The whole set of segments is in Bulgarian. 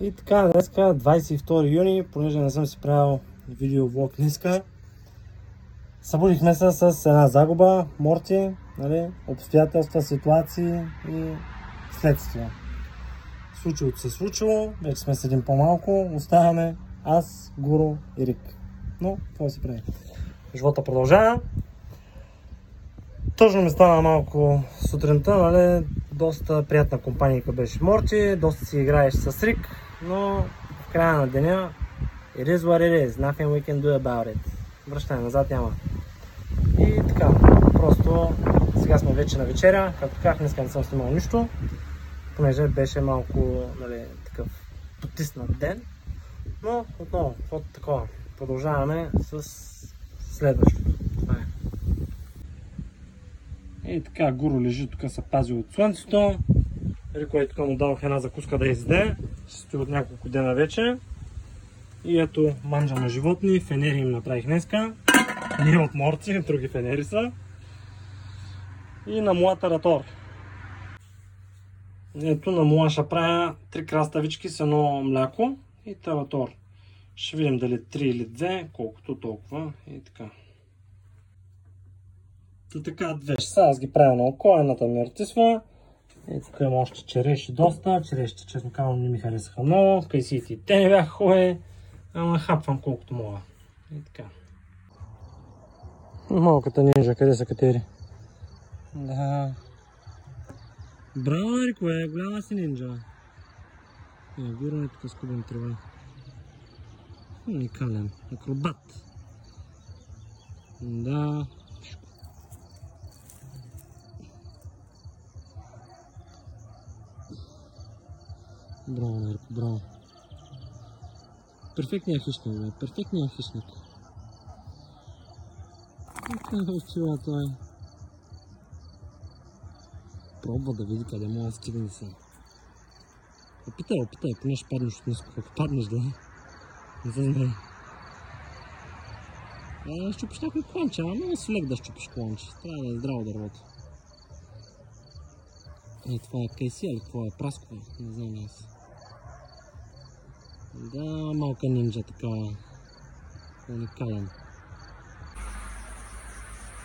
И така, днеска 22 юни, понеже не съм си правил видеовлог днеска, събудихме се с една загуба, морти, нали, обстоятелства, ситуации и следствия. Случилото се случило, вече сме с един по-малко, оставаме аз, Гуро и Рик. Но, какво се прави? Живота продължава. Тъжно ми стана малко сутринта, нали? Доста приятна компания беше Морти, доста си играеш с Рик, но в края на деня it is what it is, nothing we can do about it. Връщане назад няма. И така, просто сега сме вече на вечеря, както казах, днес не съм снимал нищо, понеже беше малко нали, такъв потиснат ден. Но отново, каквото такова, продължаваме с следващото. И така, Гуру лежи тук, се пази от слънцето. Рико е тук му дадох една закуска да изде. Ще стои от няколко дена вече. И ето манджа на животни, фенери им направих днеска. Не от морци, други фенери са. И на моята ратор. Ето на моя ще правя три краставички с едно мляко и таратор. Ще видим дали 3 или 2, колкото толкова и така. Та така, две ще аз ги правя на око, едната ми артисва. И тук има още череши доста. Черешите, честно казвам, не ми харесаха много. Кайсите и те не бяха хубави. Ама хапвам колкото мога. И така. Малката нинджа, къде са катери? Да. Браво, Рико, е, голяма си нинджа. Е, гураме тук с кубен трева. Уникален. Акробат. Да. Браво, Марко, браво. Перфектният хищник, бе. Перфектният хищник. Как е чува той? Пробва да види къде може да стигне се. Опитай, опитай, поне ще паднеш от ниско. Ако паднеш, да. Не се знае. Е, щупиш някой клонче, ама много си лек да щупиш клонче. Трябва да е здраво дървото. Е, това е кейси или какво е? Праскова? Не знам аз. Да, малка нинджа така. Уникален.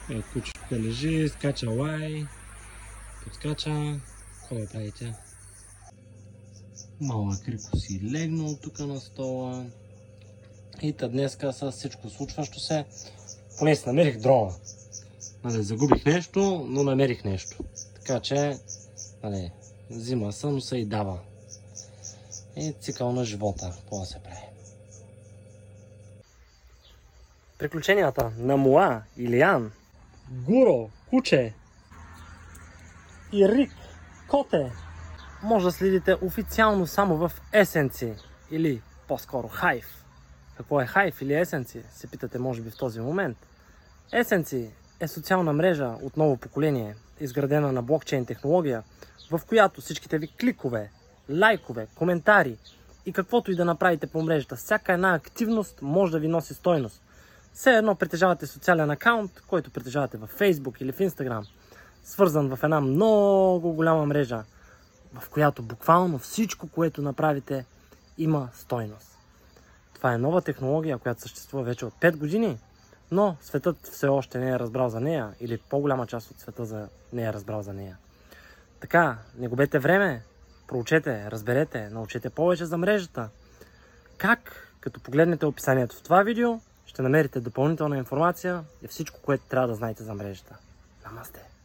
Е, кучето лежи, скача лай. Подскача. Да прави тя? Малък Рико си легнал тук на стола. И та днеска с всичко случващо се, поне си намерих дрона. Нали, загубих нещо, но намерих нещо. Така че, нали, взима съм се и дава. И цикъл на живота, какво се прави. Приключенията на Муа, Илиан, Гуро, Куче и Рик, Коте може да следите официално само в Есенци или по-скоро Хайв. Какво е Хайв или Есенци, се питате може би в този момент. Есенци е социална мрежа от ново поколение, изградена на блокчейн технология, в която всичките ви кликове, лайкове, коментари и каквото и да направите по мрежата, всяка една активност може да ви носи стойност. Все едно притежавате социален акаунт, който притежавате в Facebook или в Instagram, свързан в една много голяма мрежа, в която буквално всичко, което направите, има стойност. Това е нова технология, която съществува вече от 5 години, но светът все още не е разбрал за нея или по-голяма част от света за не е разбрал за нея. Така, не губете време, проучете, разберете, научете повече за мрежата. Как? Като погледнете описанието в това видео, ще намерите допълнителна информация и всичко, което трябва да знаете за мрежата. Намасте!